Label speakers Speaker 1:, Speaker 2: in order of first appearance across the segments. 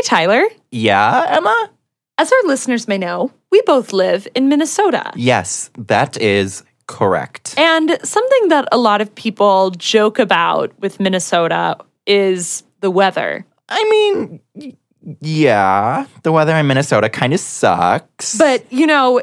Speaker 1: Hey, Tyler.
Speaker 2: Yeah, Emma?
Speaker 1: As our listeners may know, we both live in Minnesota.
Speaker 2: Yes, that is correct.
Speaker 1: And something that a lot of people joke about with Minnesota is the weather.
Speaker 2: I mean, yeah, the weather in Minnesota kind of sucks.
Speaker 1: But, you know,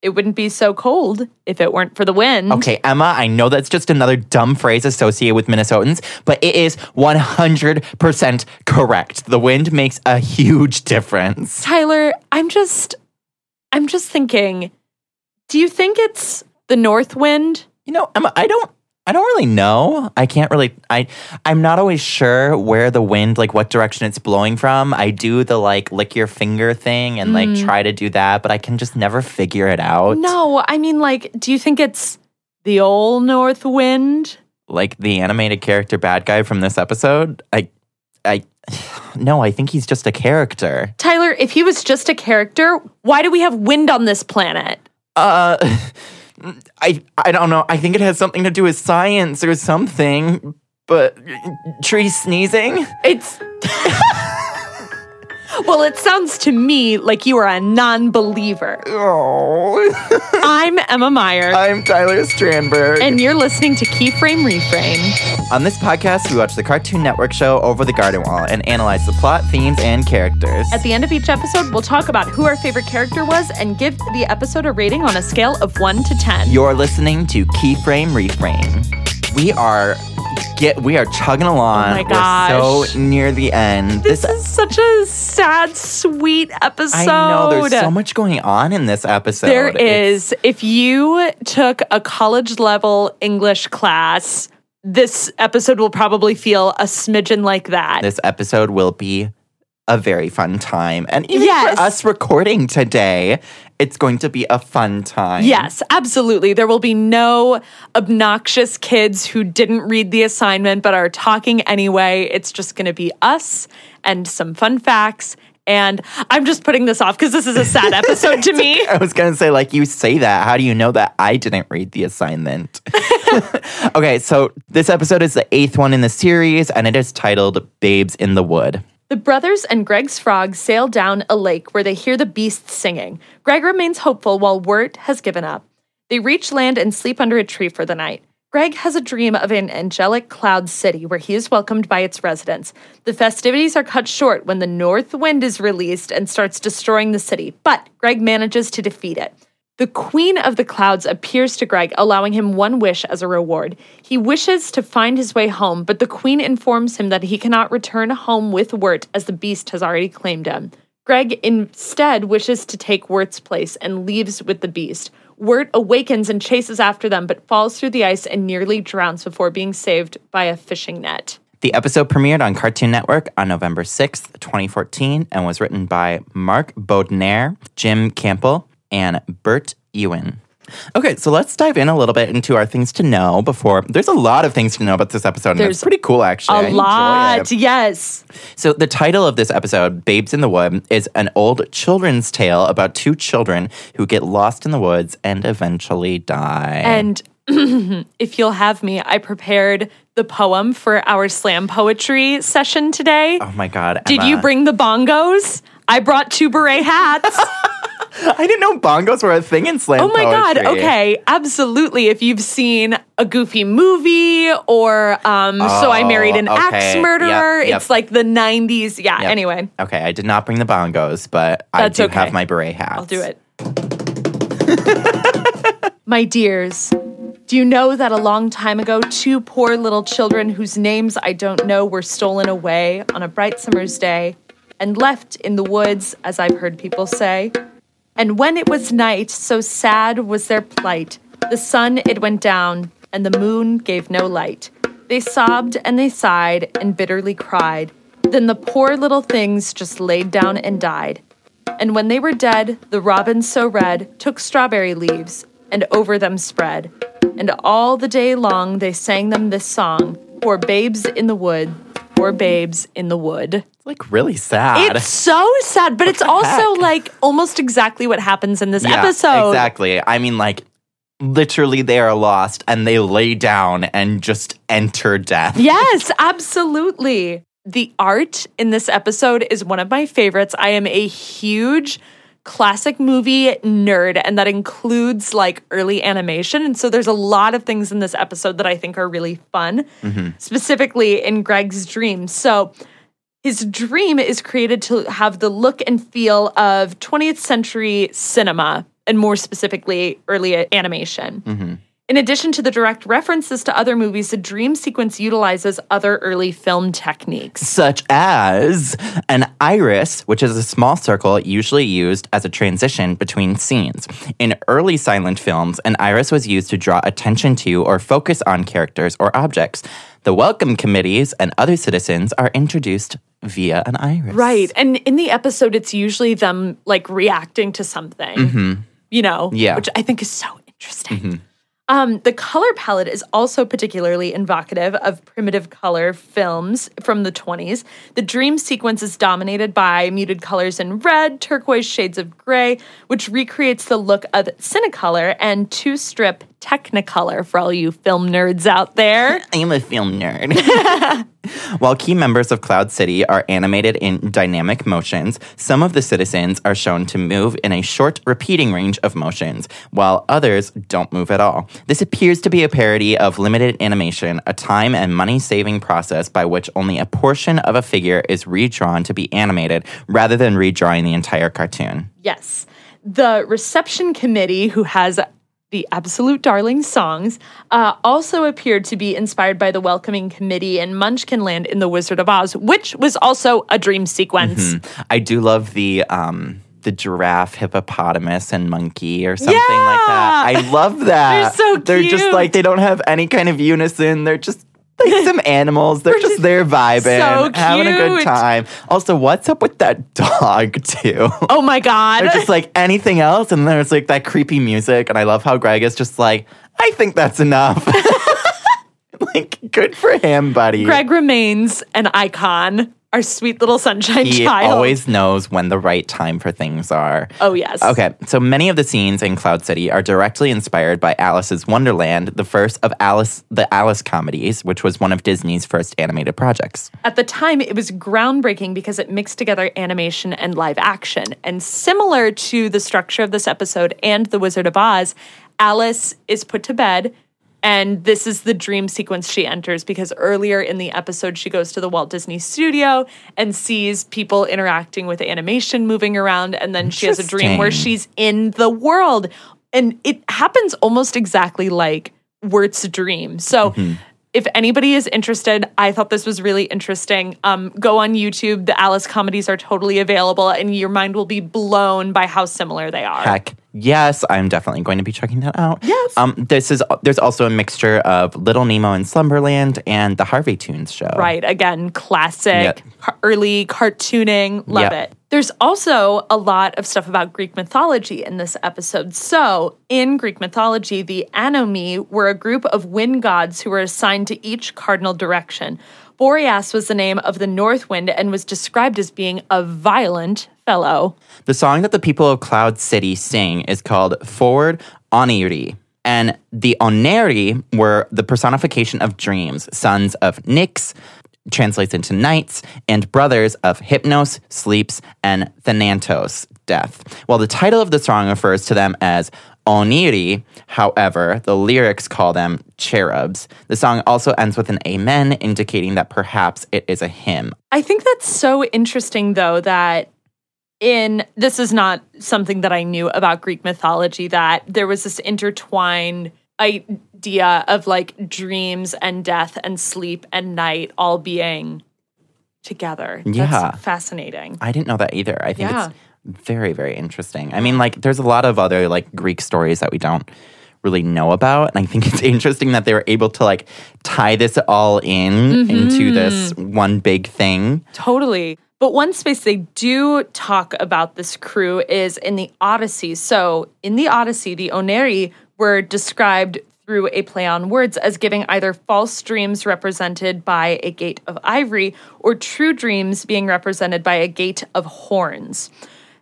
Speaker 1: it wouldn't be so cold if it weren't for the wind.
Speaker 2: Okay, Emma, I know that's just another dumb phrase associated with Minnesotans, but it is 100% correct. The wind makes a huge difference.
Speaker 1: Tyler, I'm just I'm just thinking, do you think it's the north wind?
Speaker 2: You know, Emma, I don't I don't really know. I can't really I I'm not always sure where the wind like what direction it's blowing from. I do the like lick your finger thing and like try to do that, but I can just never figure it out.
Speaker 1: No, I mean like do you think it's the old north wind?
Speaker 2: Like the animated character bad guy from this episode? I I no, I think he's just a character.
Speaker 1: Tyler, if he was just a character, why do we have wind on this planet?
Speaker 2: Uh, I I don't know. I think it has something to do with science or something. But tree sneezing?
Speaker 1: It's Well, it sounds to me like you are a non-believer.
Speaker 2: Oh,
Speaker 1: I'm Emma Myhre,
Speaker 2: I'm Tyler Strandberg.
Speaker 1: and you're listening to Keyframe Reframe.
Speaker 2: on this podcast, we watch the Cartoon Network show Over the Garden Wall and analyze the plot, themes, and characters.
Speaker 1: At the end of each episode, we'll talk about who our favorite character was and give the episode a rating on a scale of 1 to 10.
Speaker 2: You're listening to Keyframe Reframe. We are get we are chugging along.
Speaker 1: Oh my
Speaker 2: We're so near the end.
Speaker 1: this is such a sad, sweet episode.
Speaker 2: I know there's so much going on in this episode.
Speaker 1: There
Speaker 2: It's-
Speaker 1: is. If you took a college level English class, this episode will probably feel a smidgen like that.
Speaker 2: this episode will be a very fun time. And even
Speaker 1: Yes.
Speaker 2: for us recording today, it's going to be a fun time.
Speaker 1: Yes, absolutely. There will be no obnoxious kids who didn't read the assignment but are talking anyway. It's just going to be us and some fun facts. And I'm just putting this off because this is a sad episode to me.
Speaker 2: I was going to say, like, you say that. How do you know that I didn't read the assignment? okay, so this episode is the eighth one in the series, and it is titled Babes in the Wood.
Speaker 1: The brothers and Greg's frog sail down a lake where they hear the beasts singing. Greg remains hopeful while Wirt has given up. They reach land and sleep under a tree for the night. Greg has a dream of an angelic cloud city where he is welcomed by its residents. The festivities are cut short when the north wind is released and starts destroying the city, but Greg manages to defeat it. The Queen of the Clouds appears to Greg, allowing him one wish as a reward. He wishes to find his way home, but the Queen informs him that he cannot return home with Wirt as the beast has already claimed him. Greg instead wishes to take Wirt's place and leaves with the beast. Wirt awakens and chases after them, but falls through the ice and nearly drowns before being saved by a fishing net.
Speaker 2: The episode premiered on Cartoon Network on November 6th, 2014, and was written by Mark Baudelaire, Jim Campbell, and Bert Youn. Okay, so let's dive in a little bit into our things to know before. There's a lot of things to know about this episode, and
Speaker 1: There's
Speaker 2: it's pretty cool, actually.
Speaker 1: A lot, yes.
Speaker 2: So, the title of this episode, Babes in the Wood, is an old children's tale about two children who get lost in the woods and eventually die.
Speaker 1: And if you'll have me, I prepared the poem for our slam poetry session today.
Speaker 2: oh my God.
Speaker 1: Did you bring the bongos? I brought two beret hats.
Speaker 2: I didn't know bongos were a thing in slam
Speaker 1: oh my God. Okay. Absolutely. If you've seen a goofy movie or um, So I Married an
Speaker 2: Oh, okay.
Speaker 1: Axe
Speaker 2: Yep,
Speaker 1: Murderer,
Speaker 2: yep.
Speaker 1: it's like the 90s. Yeah.
Speaker 2: Yep.
Speaker 1: Anyway,
Speaker 2: Okay, I did not bring the bongos, but I do
Speaker 1: okay.
Speaker 2: have my beret hat.
Speaker 1: I'll do it. My dears, do you know that a long time ago, two poor little children whose names I don't know were stolen away on a bright summer's day and left in the woods, as I've heard people say? And when it was night, so sad was their plight, the sun it went down, and the moon gave no light. They sobbed and they sighed and bitterly cried. Then the poor little things just laid down and died. And when they were dead, the robins so red took strawberry leaves and over them spread. And all the day long they sang them this song Poor babes in the wood, poor babes in the wood.
Speaker 2: Like really sad.
Speaker 1: It's so sad, but it's also
Speaker 2: heck?
Speaker 1: like almost exactly what happens in this
Speaker 2: Yeah,
Speaker 1: episode.
Speaker 2: Exactly. I mean, like, literally, they are lost and they lay down and just enter death.
Speaker 1: Yes, absolutely. The art in this episode is one of my favorites. I am a huge classic movie nerd, and that includes like early animation. And so there's a lot of things in this episode that I think are really fun, mm-hmm. specifically in Greg's dream. So his dream is created to have the look and feel of 20th century cinema, and more specifically, early animation. Mm-hmm. In addition to the direct references to other movies, the dream sequence utilizes other early film techniques.
Speaker 2: Such as an iris, which is a small circle usually used as a transition between scenes. In early silent films, an iris was used to draw attention to or focus on characters or objects. The welcome committees and other citizens are introduced via an iris.
Speaker 1: Right. And in the episode, it's usually them like reacting to something, you know,
Speaker 2: Yeah.
Speaker 1: which I think is so interesting. Um, the color palette is also particularly evocative of primitive color films from the 20s. The dream sequence is dominated by muted colors in red, turquoise shades of gray, which recreates the look of Cinecolor and two strip Technicolor for all you film nerds out there.
Speaker 2: I'm a film nerd. While key members of Cloud City are animated in dynamic motions, some of the citizens are shown to move in a short repeating range of motions, while others don't move at all. This appears to be a parody of limited animation, a time and money saving process by which only a portion of a figure is redrawn to be animated rather than redrawing the entire cartoon.
Speaker 1: Yes. The reception committee, who has the absolute darling songs, uh, also appeared to be inspired by the welcoming committee in Munchkinland in The Wizard of Oz, which was also a dream sequence.
Speaker 2: I do love the um the giraffe, hippopotamus, and monkey or something like that. I love that.
Speaker 1: They're so
Speaker 2: They're just like they don't have any kind of unison. They're just like some animals. They're just there vibing,
Speaker 1: so
Speaker 2: having a good time. Also, what's up with that dog too?
Speaker 1: Oh my God.
Speaker 2: They're just like anything else, and there's like that creepy music, and I love how Greg is just like, I think that's enough. like, good for him, buddy.
Speaker 1: Greg remains an icon, our sweet little sunshine
Speaker 2: he
Speaker 1: child.
Speaker 2: always knows when the right time for things are.
Speaker 1: Oh, yes.
Speaker 2: Okay, so many of the scenes in Cloud City are directly inspired by Alice's Wonderland, the first of Alice the Alice comedies, which was one of Disney's first animated projects.
Speaker 1: At the time, it was groundbreaking because it mixed together animation and live action. And similar to the structure of this episode and The Wizard of Oz, Alice is put to bed. And this is the dream sequence she enters because earlier in the episode, she goes to the Walt Disney studio and sees people interacting with animation moving around. And then she has a dream where she's in the world. And it happens almost exactly like Wirt's dream. So if anybody is interested, I thought this was really interesting. Um, go on YouTube. The Alice comedies are totally available, and your mind will be blown by how similar they are.
Speaker 2: Heck, yes, I'm definitely going to be checking that out.
Speaker 1: Yes.
Speaker 2: Um, this is there's also a mixture of Little Nemo in Slumberland and the Harveytoons show.
Speaker 1: Right. Again, classic,
Speaker 2: Yep.
Speaker 1: early cartooning. Love
Speaker 2: Yep.
Speaker 1: it. There's also a lot of stuff about Greek mythology in this episode. So, in Greek mythology, the Anemoi were a group of wind gods who were assigned to each cardinal direction. Boreas was the name of the north wind and was described as being a violent fellow.
Speaker 2: The song that the people of Cloud City sing is called Forward Oneiroi. And the Oneiroi were the personification of dreams, sons of Nyx, translates into nights, and brothers of Hypnos, Sleeps, and Thanatos, death. While the title of the song refers to them as Oneiroi, however, the lyrics call them cherubs. The song also ends with an amen, indicating that perhaps it is a hymn.
Speaker 1: I think that's so interesting, though, that in this is not something that I knew about Greek mythology, that there was this intertwined idea of like dreams and death and sleep and night all being together.
Speaker 2: Yeah.
Speaker 1: That's fascinating.
Speaker 2: I didn't know that either. I think
Speaker 1: Yeah.
Speaker 2: it's very, very interesting. I mean, like, there's a lot of other like Greek stories that we don't really know about, and I think it's interesting that they were able to like tie this all in
Speaker 1: Mm-hmm.
Speaker 2: into this one big thing.
Speaker 1: Totally. But one space they do talk about this crew is in the Odyssey. So in the Odyssey, the Oneiroi were described through a play on words as giving either false dreams represented by a gate of ivory or true dreams being represented by a gate of horns.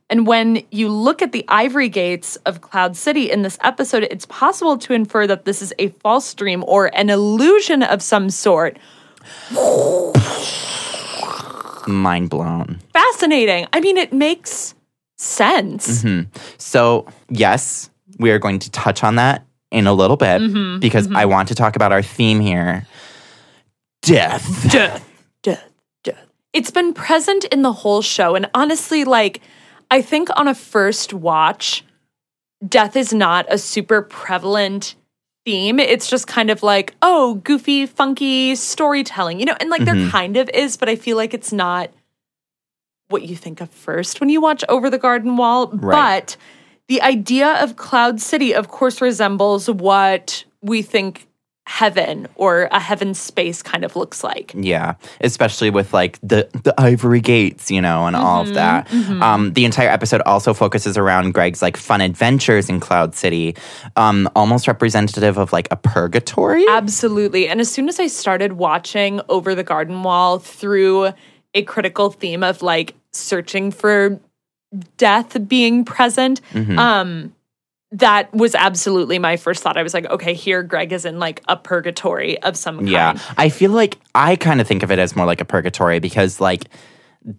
Speaker 1: And when you look at the ivory gates of Cloud City in this episode, it's possible to infer that this is a false dream or an illusion of some sort.
Speaker 2: Mind blown.
Speaker 1: Fascinating. I mean, it makes sense.
Speaker 2: So, yes, we are going to touch on that in a little bit
Speaker 1: Mm-hmm,
Speaker 2: because I want to talk about our theme here death.
Speaker 1: Death, death, death. It's been present in the whole show. And honestly, like, I think on a first watch, death is not a super prevalent theme. It's just kind of like, oh, goofy, funky storytelling, you know? And like, there mm-hmm. kind of is, but I feel like it's not what you think of first when you watch Over the Garden Wall.
Speaker 2: Right.
Speaker 1: But the idea of Cloud City, of course, resembles what we think heaven or a heaven space kind of looks like.
Speaker 2: Yeah, especially with like the the ivory gates, you know, and all
Speaker 1: Mm-hmm,
Speaker 2: of that. Um, the entire episode also focuses around Greg's like fun adventures in Cloud City, um, almost representative of like a purgatory.
Speaker 1: Absolutely. And as soon as I started watching Over the Garden Wall through a critical theme of like searching for death being present,
Speaker 2: Mm-hmm.
Speaker 1: um, that was absolutely my first thought. I was like, okay, here Greg is in like a purgatory of some kind.
Speaker 2: Yeah, I feel like I kind of think of it as more like a purgatory because like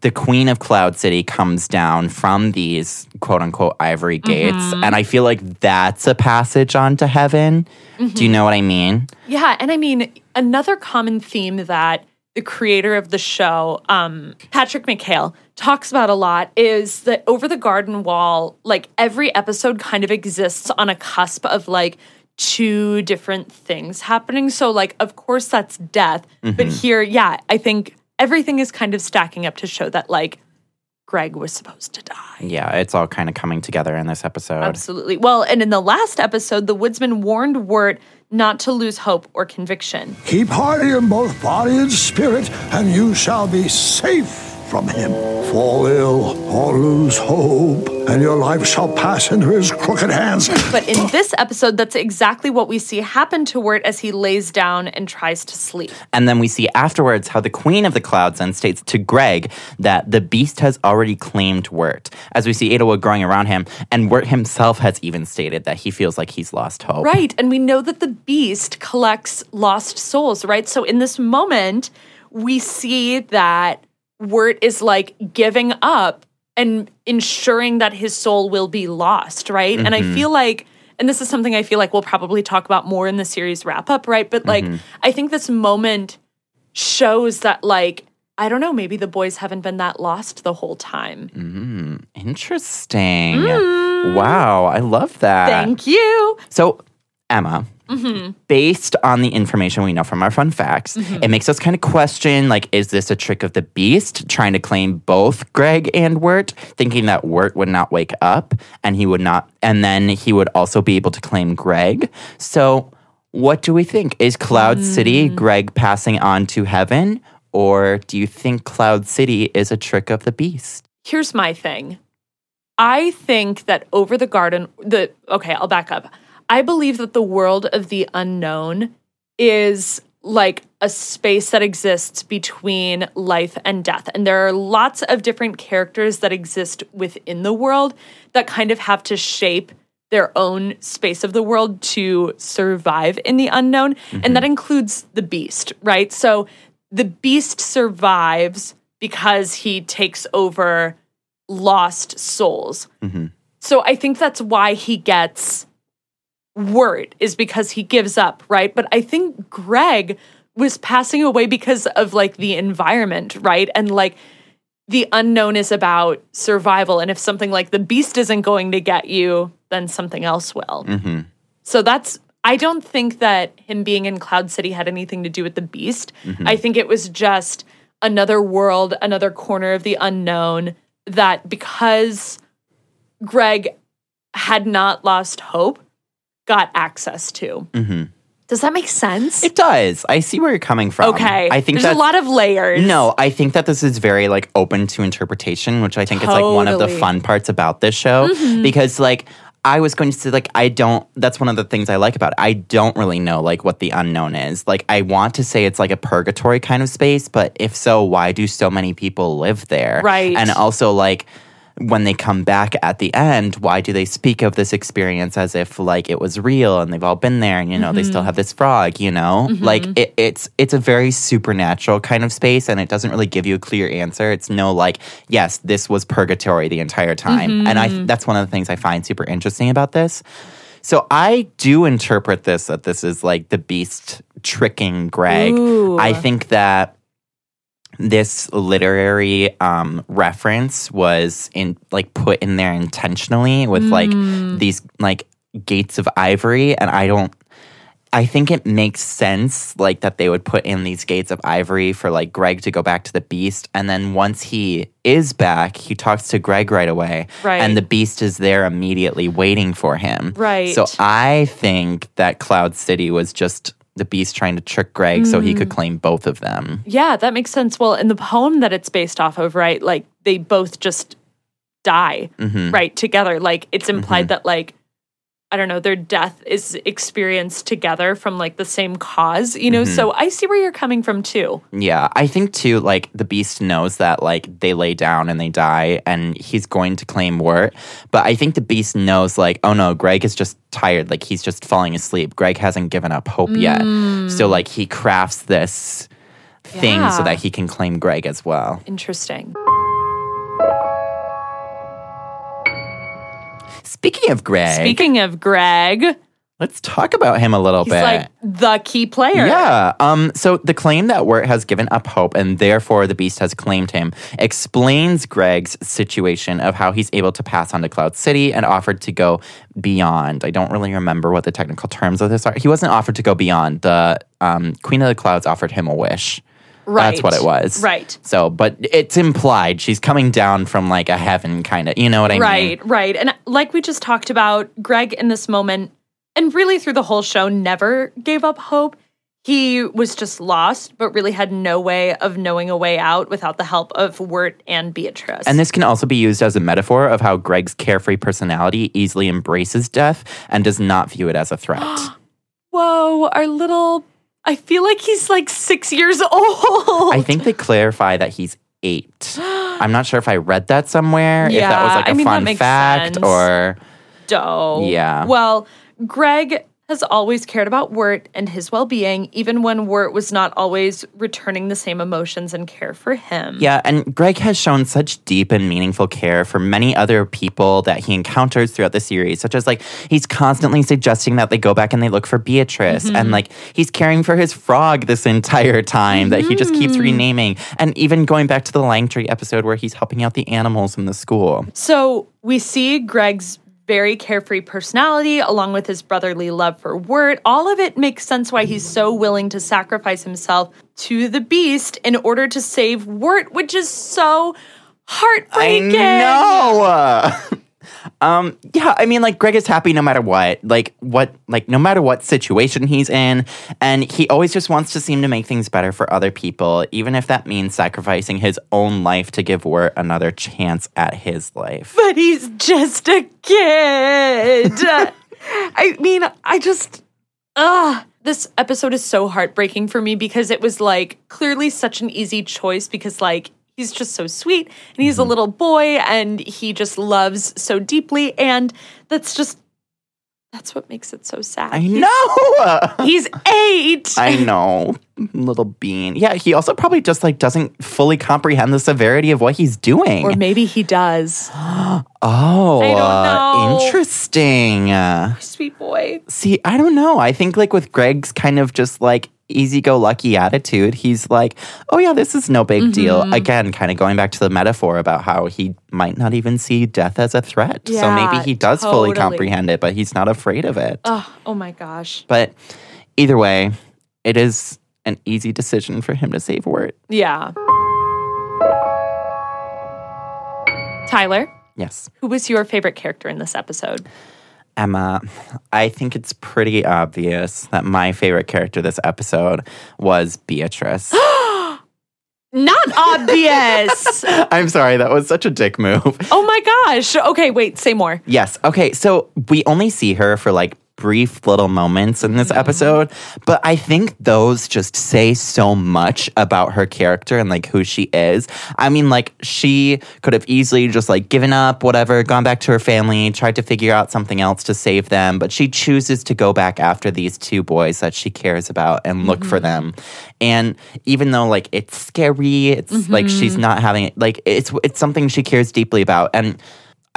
Speaker 2: the queen of Cloud City comes down from these quote unquote ivory gates,
Speaker 1: Mm-hmm.
Speaker 2: and I feel like that's a passage onto heaven. Do
Speaker 1: Mm-hmm.
Speaker 2: you know what I mean?
Speaker 1: Yeah, and I mean another common theme that the creator of the show, um, Patrick McHale, talks about a lot is that over the garden wall, like every episode kind of exists on a cusp of like two different things happening. So, like, of course, that's death. But here, yeah, I think everything is kind of stacking up to show that like Greg was supposed to die.
Speaker 2: Yeah, it's all kind of coming together in this episode.
Speaker 1: Absolutely. Well, and in the last episode, the woodsman warned Wirt not to lose hope or conviction.
Speaker 3: Keep hearty in both body and spirit, and you shall be safe from him. Fall ill or lose hope, and your life shall pass into his crooked hands.
Speaker 1: But in this episode, that's exactly what we see happen to Wirt as he lays down and tries to sleep.
Speaker 2: And then we see afterwards how the Queen of the Clouds then states to Greg that the beast has already claimed Wirt. As we see Edelwood growing around him, and Wirt himself has even stated that he feels like he's lost hope.
Speaker 1: Right. And we know that the beast collects lost souls, right? So in this moment, we see that Wirt is like giving up and ensuring that his soul will be lost, right? And I mm-hmm. feel like, and this is something I feel like we'll probably talk about more in the series wrap up, right? But like, mm-hmm. I think this moment shows that, like, I don't know, maybe the boys haven't been that lost the whole time.
Speaker 2: Mm, interesting. Mm. Wow, I love that.
Speaker 1: Thank you.
Speaker 2: So, Emma, Mm-hmm. based on the information we know from our fun facts, mm-hmm. it makes us kind of question like, is this a trick of the beast trying to claim both Greg and Wirt, thinking that Wirt would not wake up and he would not, and then he would also be able to claim Greg? So, what do we think? Is Cloud City mm. Greg passing on to heaven? Or do you think Cloud City is a trick of the beast?
Speaker 1: here's my thing. I think that over the garden, the okay, I'll back up. I believe that the world of the unknown is like a space that exists between life and death. And there are lots of different characters that exist within the world that kind of have to shape their own space of the world to survive in the unknown. And that mm-hmm. includes the beast, right? So the beast survives because he takes over lost souls. Mm-hmm. So I think that's why he gets Wirt is because he gives up, right? But I think Greg was passing away because of like the environment, right? And like the unknown is about survival. And if something like the beast isn't going to get you, then something else will. Mm-hmm. So that's, I don't think that him being in Cloud City had anything to do with the beast. Mm-hmm. I think it was just another world, another corner of the unknown that because Greg had not lost hope, got access to. Does that make sense?
Speaker 2: It does. I see where you're coming from.
Speaker 1: okay.
Speaker 2: I think
Speaker 1: there's a lot of layers.
Speaker 2: No, I think that this is very like open to interpretation, which I think is like one of the
Speaker 1: Mm-hmm.
Speaker 2: fun parts about this show because like I was going to say like I don't that's one of the things I like about it. I don't really know like what the unknown is. Like I want to say it's like a purgatory kind of space, but if so, why do so many people live there?
Speaker 1: Right.
Speaker 2: And also like when they come back at the end, why do they speak of this experience as if like it was real and they've all been there and you know they still mm-hmm. have this frog, you know? Mm-hmm. Like it, it's it's a very supernatural kind of space and it doesn't really give you a clear answer. It's no like, yes, this was purgatory the entire time. And I mm-hmm. that's one of the things I find super interesting about this. So I do interpret this that this is like the beast tricking Greg.
Speaker 1: Ooh.
Speaker 2: I think that this literary um, reference was in like put in there intentionally with like these like gates of ivory. And i don't i think it makes sense like that they would put in these gates of ivory for like greg to go back to the beast. And then once he is back he talks to greg right away.
Speaker 1: Right.
Speaker 2: and the beast is there immediately waiting for him.
Speaker 1: Right.
Speaker 2: so i think that cloud city was just the beast trying to trick greg so he could claim both of them
Speaker 1: Yeah, that makes sense. Well, in the poem that it's based off of, right? Like they both just die,
Speaker 2: Mm-hmm.
Speaker 1: right, together. Like it's implied that like I don't know, their death is experienced together from like the same cause, you know?
Speaker 2: Mm-hmm.
Speaker 1: So I see where you're coming from too.
Speaker 2: Yeah, I think too, like the beast knows that like they lay down and they die and he's going to claim Wirt. But I think the beast knows like, oh no, Greg is just tired, like he's just falling asleep. Greg hasn't given up hope yet. So like he crafts this thing
Speaker 1: Yeah.
Speaker 2: so that he can claim Greg as well.
Speaker 1: Interesting.
Speaker 2: Speaking of Greg,
Speaker 1: Speaking of Greg,
Speaker 2: let's talk about him a little
Speaker 1: he's
Speaker 2: bit.
Speaker 1: like the key player.
Speaker 2: Yeah. Um, so the claim that Wirt has given up hope and therefore the beast has claimed him explains Greg's situation of how he's able to pass on to Cloud City and offered to go beyond. I don't really remember what the technical terms of this are. He wasn't offered to go beyond. The um, Queen of the Clouds offered him a wish.
Speaker 1: Right.
Speaker 2: That's what it was.
Speaker 1: Right.
Speaker 2: So, but it's implied she's coming down from like a heaven kind of, you know what I mean?
Speaker 1: Right, right. And uh, like we just talked about, Greg in this moment, and really through the whole show, never gave up hope. He was just lost, but really had no way of knowing a way out without the help of Wirt and Beatrice.
Speaker 2: And this can also be used as a metaphor of how Greg's carefree personality easily embraces death and does not view it as a threat.
Speaker 1: whoa, our little. I feel like he's like six years old.
Speaker 2: I think they clarify that he's eight. I'm not sure if I read that somewhere, if that was like a
Speaker 1: I mean,
Speaker 2: fun fact
Speaker 1: sense.
Speaker 2: or
Speaker 1: dough.
Speaker 2: Yeah.
Speaker 1: Well, Greg has always cared about Wirt and his well being, even when Wirt was not always returning the same emotions and care for him.
Speaker 2: Yeah, and Greg has shown such deep and meaningful care for many other people that he encounters throughout the series, such as like he's constantly suggesting that they go back and they look for Beatrice,
Speaker 1: Mm-hmm.
Speaker 2: and like he's caring for his frog this entire time that he just keeps
Speaker 1: Mm-hmm.
Speaker 2: renaming, and even going back to the Langtree episode where he's helping out the animals in the school.
Speaker 1: So we see Greg's very carefree personality, along with his brotherly love for Wirt. All of it makes sense why he's so willing to sacrifice himself to the beast in order to save Wirt, which is so heartbreaking.
Speaker 2: I know. um, yeah, I mean, like Greg is happy no matter what, like what, like no matter what situation he's in, and he always just wants to seem to make things better for other people, even if that means sacrificing his own life to give Wirt another chance at his life.
Speaker 1: But he's just a kid. I mean, I just, ugh. This episode is so heartbreaking for me because it was like clearly such an easy choice because, like, he's just so sweet and he's a little boy and he just loves so deeply. And that's just, that's what makes it so sad.
Speaker 2: I know.
Speaker 1: He's eight.
Speaker 2: I know, little bean. Yeah, he also probably just like doesn't fully comprehend the severity of what he's doing.
Speaker 1: or maybe he does.
Speaker 2: oh,
Speaker 1: I don't
Speaker 2: uh,
Speaker 1: know.
Speaker 2: interesting.
Speaker 1: Sweet boy.
Speaker 2: See, I don't know. I think like with Greg's kind of just like easy go lucky attitude, he's like, oh yeah, this is no big
Speaker 1: Mm-hmm.
Speaker 2: deal. Again, kind of going back to the metaphor about how he might not even see death as a threat. so maybe he does fully comprehend it, but he's not afraid of it.
Speaker 1: Oh, oh my gosh.
Speaker 2: But either way, it is an easy decision for him to save Wirt.
Speaker 1: Yeah. Tyler,
Speaker 2: Yes.
Speaker 1: who was your favorite character in this episode?
Speaker 2: Emma, I think it's pretty obvious that my favorite character this episode was Beatrice.
Speaker 1: Not obvious.
Speaker 2: I'm sorry, that was such a dick move.
Speaker 1: oh my gosh. Okay, wait, say more.
Speaker 2: Yes. Okay. So we only see her for like brief little moments in this episode, but I think those just say so much about her character and like who she is. I mean, like she could have easily just like given up, whatever, gone back to her family, tried to figure out something else to save them, but she chooses to go back after these two boys that she cares about and look for mm-hmm. them. And even though like it's scary, it's like she's mm-hmm. not having it, like it's it's something she cares deeply about and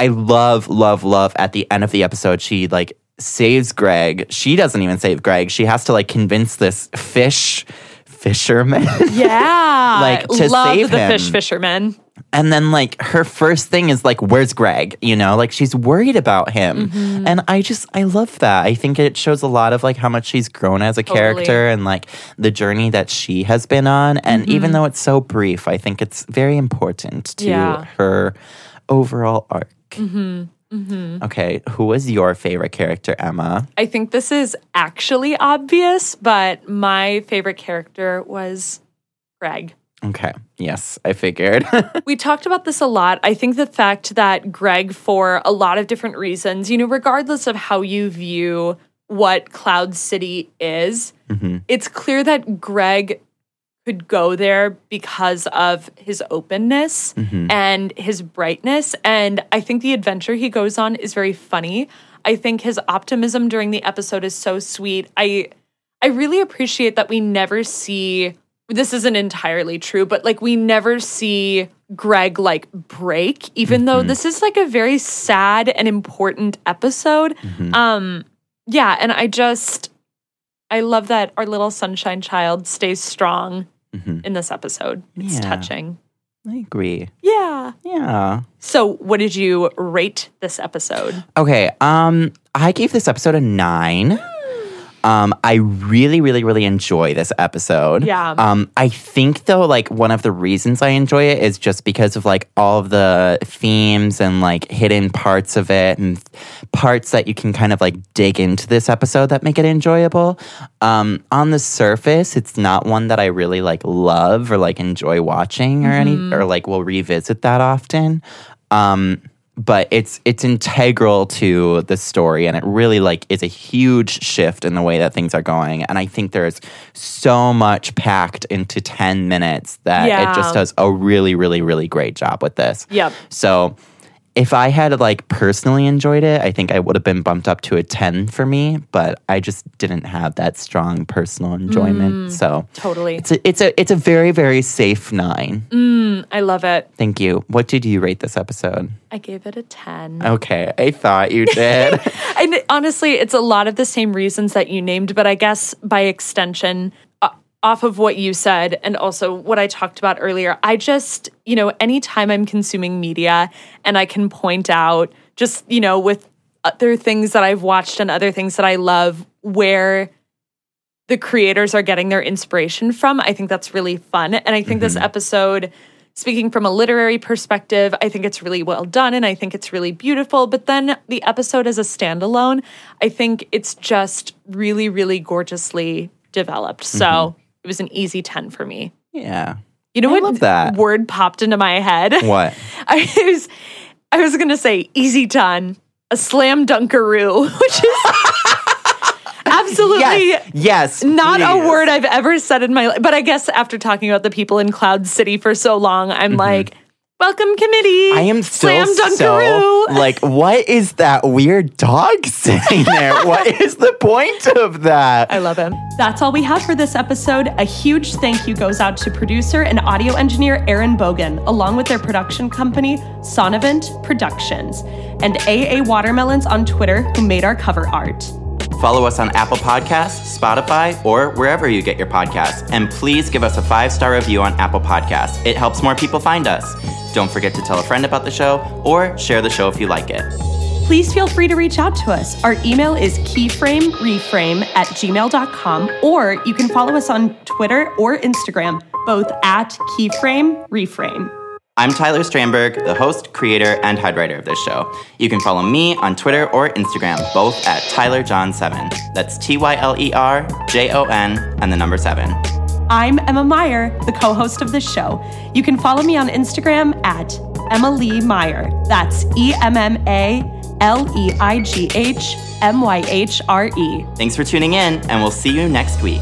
Speaker 2: I love, love, love at the end of the episode, she like saves Greg. She doesn't even save Greg. She has to like convince this fish fisherman.
Speaker 1: Yeah.
Speaker 2: Like, to
Speaker 1: Love
Speaker 2: save
Speaker 1: the
Speaker 2: him.
Speaker 1: fish fisherman.
Speaker 2: and then like her first thing is like, where's Greg? You know, like she's worried about him.
Speaker 1: Mm-hmm.
Speaker 2: And I just I love that. I think it shows a lot of like how much she's grown as a
Speaker 1: Totally.
Speaker 2: character and like the journey that she has been on. And even though it's so brief, I think it's very important to
Speaker 1: Mm-hmm. Yeah.
Speaker 2: her overall arc. Mm-hmm. Okay, who was your favorite character, Emma?
Speaker 1: I think this is actually obvious, but my favorite character was Greg.
Speaker 2: Okay, yes, I figured.
Speaker 1: We talked about this a lot. I think the fact that Greg, for a lot of different reasons, you know, regardless of how you view what Cloud City is, mm-hmm. it's clear that Greg could go there because of his openness mm-hmm. and his brightness. And I think the adventure he goes on is very funny. I think his optimism during the episode is so sweet. I I really appreciate that we never see this isn't entirely true, but like we never see Greg like break, even though mm-hmm. this is like a very sad and important episode. Mm-hmm. Um yeah, and I just I love that our little sunshine child stays strong in this episode. It's
Speaker 2: Yeah.
Speaker 1: touching.
Speaker 2: I agree.
Speaker 1: Yeah.
Speaker 2: Yeah.
Speaker 1: So, what did you rate this episode?
Speaker 2: Okay, um, I gave this episode a nine. Um, I really, really, really enjoy this episode.
Speaker 1: Yeah.
Speaker 2: Um, I think though, like one of the reasons I enjoy it is just because of like all of the themes and like hidden parts of it and parts that you can kind of like dig into this episode that make it enjoyable. Um, on the surface, it's not one that I really like love or like enjoy watching or any or like will revisit that often. Um, but it's it's integral to the story and it really like is a huge shift in the way that things are going and i think there's so much packed into 10 minutes that
Speaker 1: Yeah.
Speaker 2: it just does a really really really great job with this
Speaker 1: Yep.
Speaker 2: so if i had like personally enjoyed it i think i would have been bumped up to a 10 for me but i just didn't have that strong personal enjoyment mm, so
Speaker 1: Totally.
Speaker 2: it's a it's a it's a very very safe 9 mm,
Speaker 1: I love it.
Speaker 2: thank you what did you rate this episode
Speaker 1: I gave it a 10.
Speaker 2: Okay, I thought you did.
Speaker 1: And honestly, it's a lot of the same reasons that you named, but I guess by extension, off of what you said and also what I talked about earlier, I just, you know, anytime I'm consuming media and I can point out just, you know, with other things that I've watched and other things that I love where the creators are getting their inspiration from, I think that's really fun. And I think this mm-hmm. episode, speaking from a literary perspective, I think it's really well done and I think it's really beautiful. But then the episode as a standalone, I think it's just really, really gorgeously developed. So mm-hmm. It was an easy 10 for me.
Speaker 2: yeah.
Speaker 1: You know
Speaker 2: I
Speaker 1: what
Speaker 2: that.
Speaker 1: word popped into my head?
Speaker 2: What?
Speaker 1: I was I was gonna say easy done, a slam dunkaroo, which is absolutely
Speaker 2: Yes. Yes.
Speaker 1: not a word I've ever said in my life. But I guess after talking about the people in Cloud City for so long, I'm mm-hmm. like, welcome committee.
Speaker 2: I am still so like, what is that weird dog sitting there? what is the point of that?
Speaker 1: I love him.
Speaker 4: That's all we have for this episode. A huge thank you goes out to producer and audio engineer Aaron Bogan, along with their production company, Sonavent Productions, and AA Watermelons on Twitter, who made our cover art.
Speaker 2: Follow us on Apple Podcasts, Spotify, or wherever you get your podcasts. And please give us a five star review on Apple Podcasts. It helps more people find us. Don't forget to tell a friend about the show or share the show if you like it.
Speaker 4: Please feel free to reach out to us. Our email is keyframereframe at gmail.com, or you can follow us on Twitter or Instagram, both at keyframereframe.
Speaker 2: I'm Tyler Strandberg, the host, creator, and head writer of this show. You can follow me on Twitter or Instagram, both at TylerJon7. That's T Y L E R J O N and the number seven.
Speaker 4: I'm Emma Myhre, the co host of this show. You can follow me on Instagram at Emma Leigh Myhre. That's E M M A
Speaker 1: L E I G H M Y H R E.
Speaker 2: Thanks for tuning in, and we'll see you next week.